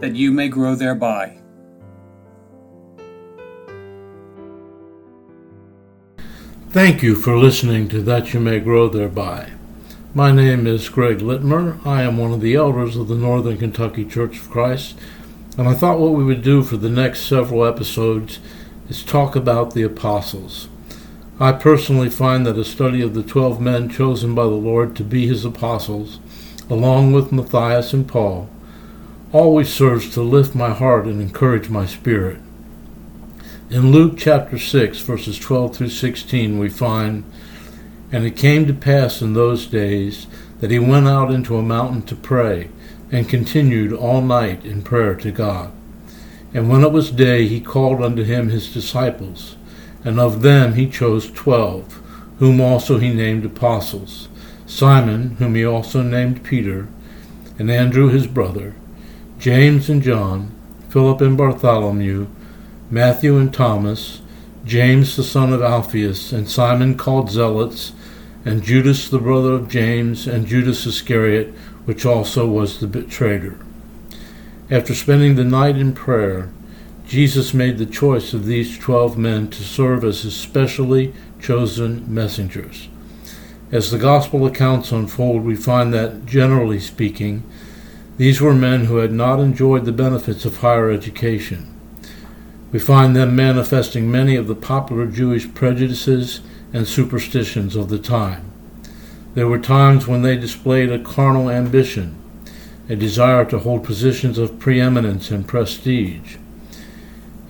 that you may grow thereby. Thank you for listening to That You May Grow Thereby. My name is Greg Littmer. I am one of the elders of the Northern Kentucky Church of Christ, and I thought what we would do for the next several episodes is talk about the apostles. I personally find that a study of the twelve men chosen by the Lord to be his apostles, along with Matthias and Paul, always serves to lift my heart and encourage my spirit. In Luke chapter 6, verses 12 through 16, we find, And it came to pass in those days that he went out into a mountain to pray, and continued all night in prayer to God. And when it was day, he called unto him his disciples, and of them he chose twelve, whom also he named apostles Simon, whom he also named Peter, and Andrew his brother, James and John, Philip and Bartholomew, Matthew and Thomas, James the son of Alphaeus, and Simon called Zelotes, and Judas the brother of James, and Judas Iscariot, which also was the betrayer. After spending the night in prayer, Jesus made the choice of these twelve men to serve as his specially chosen messengers. As the gospel accounts unfold, we find that, generally speaking, these were men who had not enjoyed the benefits of higher education. We find them manifesting many of the popular Jewish prejudices and superstitions of the time. There were times when they displayed a carnal ambition, a desire to hold positions of preeminence and prestige.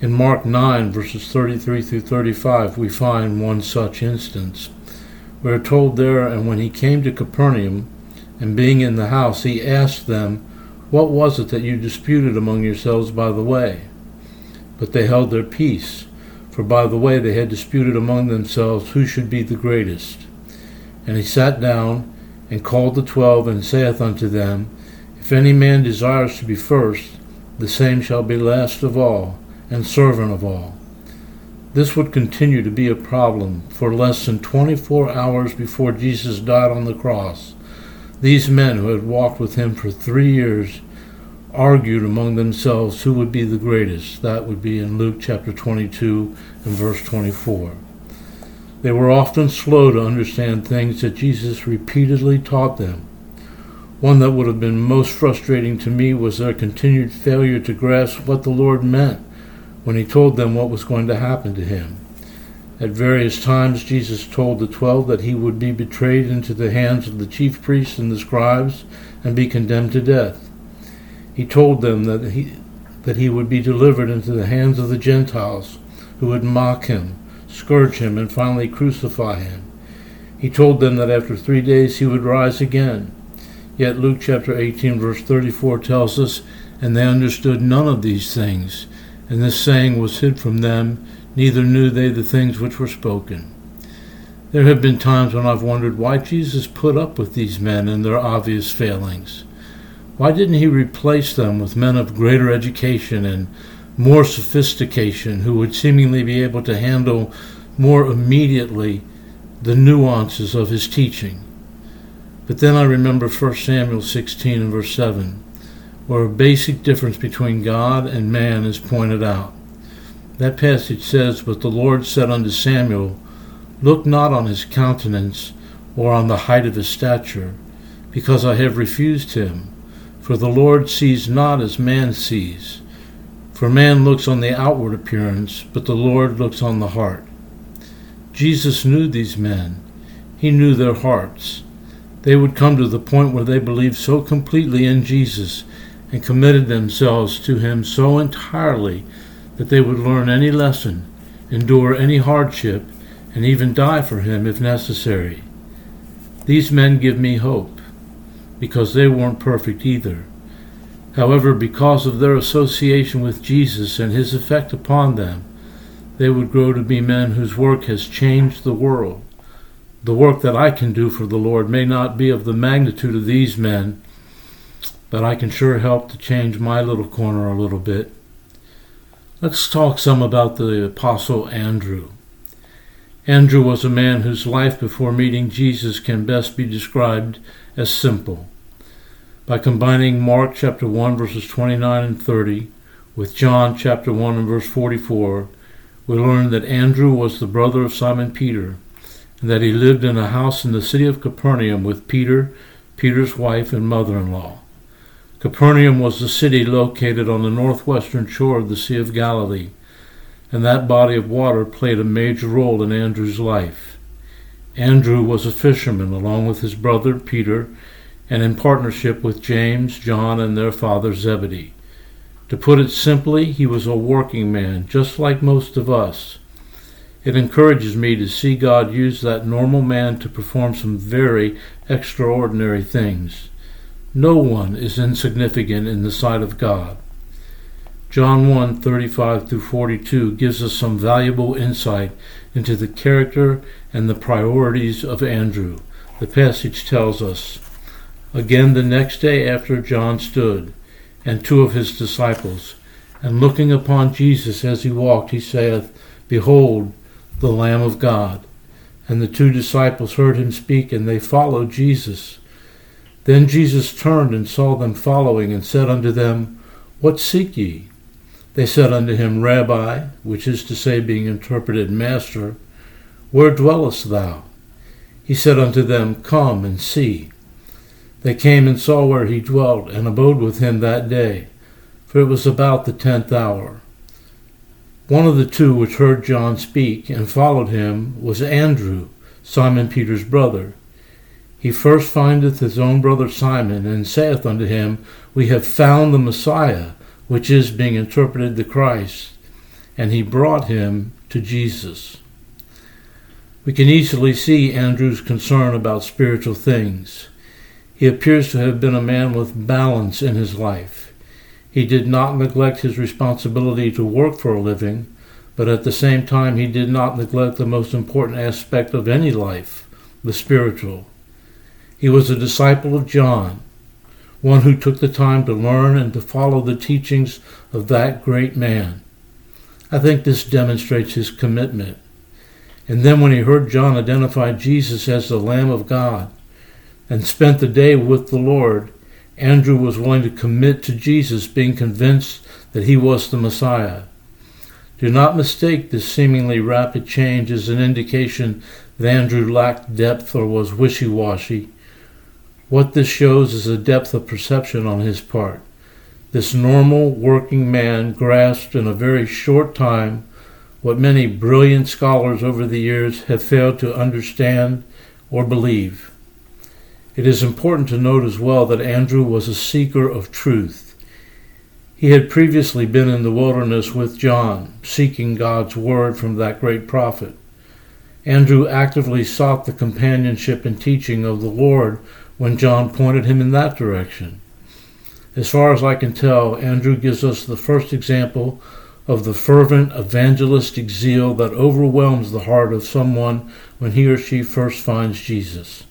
In Mark 9, verses 33 through 35, we find one such instance. We are told there, and when he came to Capernaum, and being in the house, he asked them, what was it that you disputed among yourselves by the way? But they held their peace, for by the way they had disputed among themselves who should be the greatest. And he sat down, and called the twelve, and saith unto them, If any man desires to be first, the same shall be last of all, and servant of all. This would continue to be a problem for less than twenty four hours before Jesus died on the cross. These men who had walked with him for three years argued among themselves who would be the greatest. That would be in Luke chapter 22 and verse 24. They were often slow to understand things that Jesus repeatedly taught them. One that would have been most frustrating to me was their continued failure to grasp what the Lord meant when he told them what was going to happen to him. At various times, Jesus told the twelve that he would be betrayed into the hands of the chief priests and the scribes and be condemned to death. He told them that he, that he would be delivered into the hands of the Gentiles, who would mock him, scourge him, and finally crucify him. He told them that after three days he would rise again. Yet Luke chapter 18, verse 34 tells us, And they understood none of these things, and this saying was hid from them, neither knew they the things which were spoken. There have been times when I've wondered why Jesus put up with these men and their obvious failings. Why didn't he replace them with men of greater education and more sophistication who would seemingly be able to handle more immediately the nuances of his teaching? But then I remember 1 Samuel 16 and verse 7, where a basic difference between God and man is pointed out. That passage says, But the Lord said unto Samuel, Look not on his countenance or on the height of his stature, because I have refused him. For the Lord sees not as man sees. For man looks on the outward appearance, but the Lord looks on the heart. Jesus knew these men. He knew their hearts. They would come to the point where they believed so completely in Jesus and committed themselves to him so entirely that they would learn any lesson, endure any hardship, and even die for him if necessary. These men give me hope because they weren't perfect either. However, because of their association with Jesus and his effect upon them, they would grow to be men whose work has changed the world. The work that I can do for the Lord may not be of the magnitude of these men, but I can sure help to change my little corner a little bit. Let's talk some about the Apostle Andrew. Andrew was a man whose life before meeting Jesus can best be described as simple. By combining Mark chapter 1 verses 29 and 30 with John chapter 1 and verse 44, we learn that Andrew was the brother of Simon Peter, and that he lived in a house in the city of Capernaum with Peter, Peter's wife, and mother in law. Capernaum was the city located on the northwestern shore of the Sea of Galilee, and that body of water played a major role in Andrew's life. Andrew was a fisherman along with his brother Peter, and in partnership with James, John, and their father Zebedee. To put it simply, he was a working man, just like most of us. It encourages me to see God use that normal man to perform some very extraordinary things. No one is insignificant in the sight of God. John 1 35 through 42 gives us some valuable insight into the character and the priorities of Andrew. The passage tells us Again the next day after John stood, and two of his disciples. And looking upon Jesus as he walked, he saith, Behold, the Lamb of God. And the two disciples heard him speak, and they followed Jesus. Then Jesus turned and saw them following, and said unto them, What seek ye? They said unto him, Rabbi, which is to say, being interpreted, Master, where dwellest thou? He said unto them, Come and see. They came and saw where he dwelt, and abode with him that day, for it was about the tenth hour. One of the two which heard John speak and followed him was Andrew, Simon Peter's brother. He first findeth his own brother Simon, and saith unto him, We have found the Messiah, which is being interpreted the Christ. And he brought him to Jesus. We can easily see Andrew's concern about spiritual things. He appears to have been a man with balance in his life. He did not neglect his responsibility to work for a living, but at the same time he did not neglect the most important aspect of any life, the spiritual. He was a disciple of John, one who took the time to learn and to follow the teachings of that great man. I think this demonstrates his commitment. And then when he heard John identify Jesus as the Lamb of God, and spent the day with the Lord, Andrew was willing to commit to Jesus, being convinced that he was the Messiah. Do not mistake this seemingly rapid change as an indication that Andrew lacked depth or was wishy washy. What this shows is a depth of perception on his part. This normal working man grasped in a very short time what many brilliant scholars over the years have failed to understand or believe. It is important to note as well that Andrew was a seeker of truth. He had previously been in the wilderness with John, seeking God's word from that great prophet. Andrew actively sought the companionship and teaching of the Lord when John pointed him in that direction. As far as I can tell, Andrew gives us the first example of the fervent evangelistic zeal that overwhelms the heart of someone when he or she first finds Jesus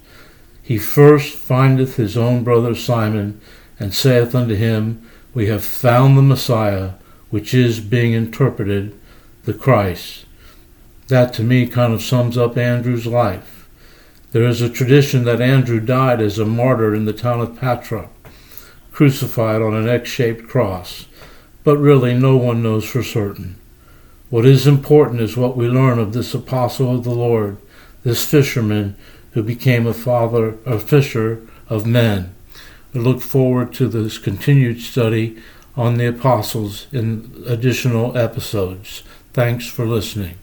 he first findeth his own brother Simon, and saith unto him, We have found the Messiah, which is being interpreted the Christ. That to me kind of sums up Andrew's life. There is a tradition that Andrew died as a martyr in the town of Patra, crucified on an X shaped cross, but really no one knows for certain. What is important is what we learn of this apostle of the Lord, this fisherman who became a father, a fisher of men. We look forward to this continued study on the apostles in additional episodes. Thanks for listening.